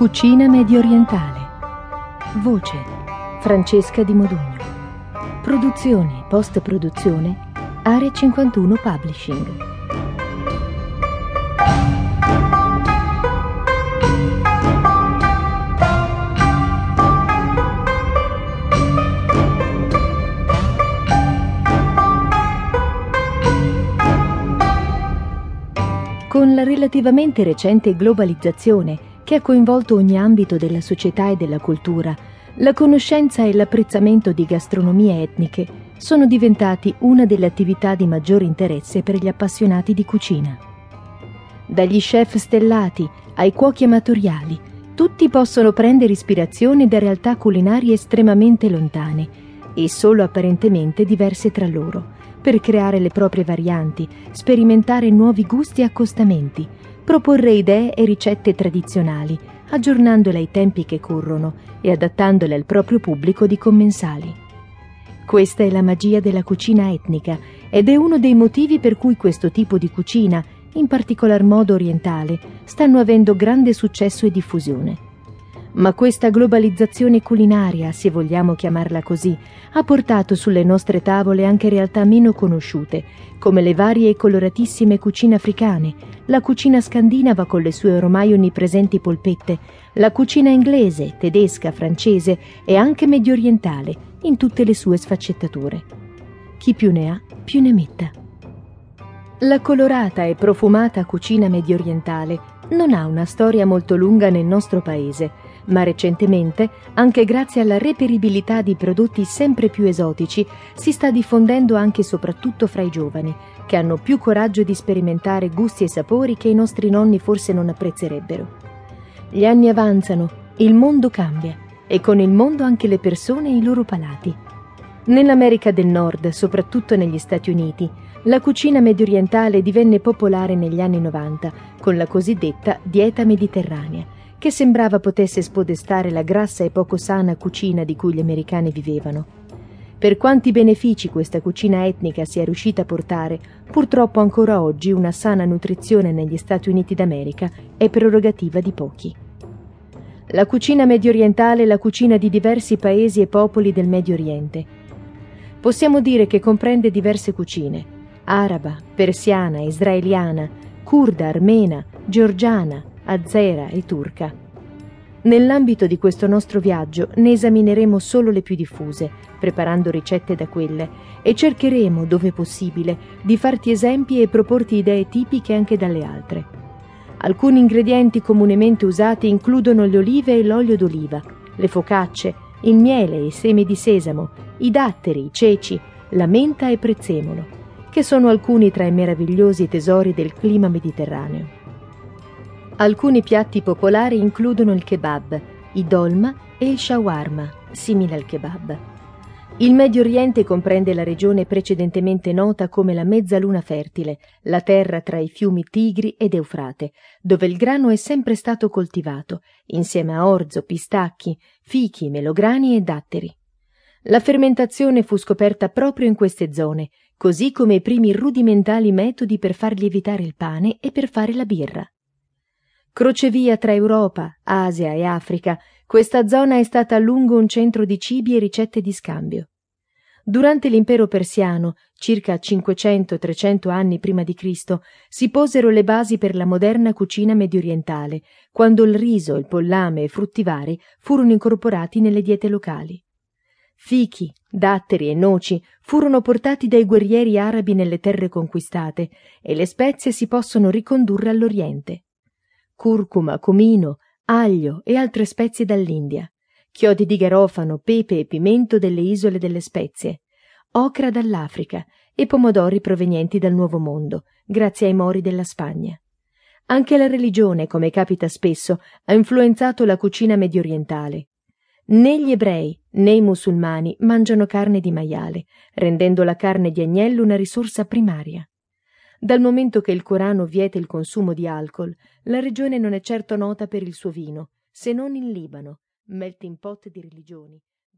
Cucina medio orientale. Voce Francesca Di Modugno. Produzione post-produzione Area 51 Publishing. Con la relativamente recente globalizzazione che ha coinvolto ogni ambito della società e della cultura, la conoscenza e l'apprezzamento di gastronomie etniche sono diventati una delle attività di maggiore interesse per gli appassionati di cucina. Dagli chef stellati ai cuochi amatoriali, tutti possono prendere ispirazione da realtà culinarie estremamente lontane e solo apparentemente diverse tra loro, per creare le proprie varianti, sperimentare nuovi gusti e accostamenti, proporre idee e ricette tradizionali, aggiornandole ai tempi che corrono e adattandole al proprio pubblico di commensali. Questa è la magia della cucina etnica ed è uno dei motivi per cui questo tipo di cucina, in particolar modo orientale, stanno avendo grande successo e diffusione. Ma questa globalizzazione culinaria, se vogliamo chiamarla così, ha portato sulle nostre tavole anche realtà meno conosciute, come le varie e coloratissime cucine africane, la cucina scandinava con le sue ormai onnipresenti polpette, la cucina inglese, tedesca, francese e anche medio orientale, in tutte le sue sfaccettature. Chi più ne ha, più ne metta. La colorata e profumata cucina medio orientale non ha una storia molto lunga nel nostro paese, ma recentemente, anche grazie alla reperibilità di prodotti sempre più esotici, si sta diffondendo anche e soprattutto fra i giovani, che hanno più coraggio di sperimentare gusti e sapori che i nostri nonni forse non apprezzerebbero. Gli anni avanzano, il mondo cambia e con il mondo anche le persone e i loro palati. Nell'America del Nord, soprattutto negli Stati Uniti, la cucina mediorientale divenne popolare negli anni 90 con la cosiddetta dieta mediterranea, che sembrava potesse spodestare la grassa e poco sana cucina di cui gli americani vivevano. Per quanti benefici questa cucina etnica sia riuscita a portare, purtroppo ancora oggi una sana nutrizione negli Stati Uniti d'America è prerogativa di pochi. La cucina mediorientale è la cucina di diversi paesi e popoli del Medio Oriente. Possiamo dire che comprende diverse cucine, araba, persiana, israeliana, curda, armena, georgiana, azera e turca. Nell'ambito di questo nostro viaggio ne esamineremo solo le più diffuse, preparando ricette da quelle, e cercheremo, dove possibile, di farti esempi e proporti idee tipiche anche dalle altre. Alcuni ingredienti comunemente usati includono le olive e l'olio d'oliva, le focacce, il miele e i semi di sesamo, i datteri, i ceci, la menta e prezzemolo, che sono alcuni tra i meravigliosi tesori del clima mediterraneo. Alcuni piatti popolari includono il kebab, i dolma e il shawarma, simile al kebab. Il Medio Oriente comprende la regione precedentemente nota come la Mezzaluna Fertile, la terra tra i fiumi Tigri ed Eufrate, dove il grano è sempre stato coltivato, insieme a orzo, pistacchi, fichi, melograni e datteri. La fermentazione fu scoperta proprio in queste zone, così come i primi rudimentali metodi per far lievitare il pane e per fare la birra. Crocevia tra Europa, Asia e Africa, questa zona è stata a lungo un centro di cibi e ricette di scambio. Durante l'impero persiano, circa 500-300 anni prima di Cristo, si posero le basi per la moderna cucina mediorientale, quando il riso, il pollame e frutti vari furono incorporati nelle diete locali. Fichi, datteri e noci furono portati dai guerrieri arabi nelle terre conquistate e le spezie si possono ricondurre all'Oriente curcuma, comino, aglio e altre spezie dall'India, chiodi di garofano, pepe e pimento delle isole delle spezie, ocra dall'Africa e pomodori provenienti dal Nuovo Mondo, grazie ai mori della Spagna. Anche la religione, come capita spesso, ha influenzato la cucina mediorientale. Né gli ebrei né i musulmani mangiano carne di maiale, rendendo la carne di agnello una risorsa primaria. Dal momento che il Corano vieta il consumo di alcol, la regione non è certo nota per il suo vino, se non in Libano, melting pot di religioni.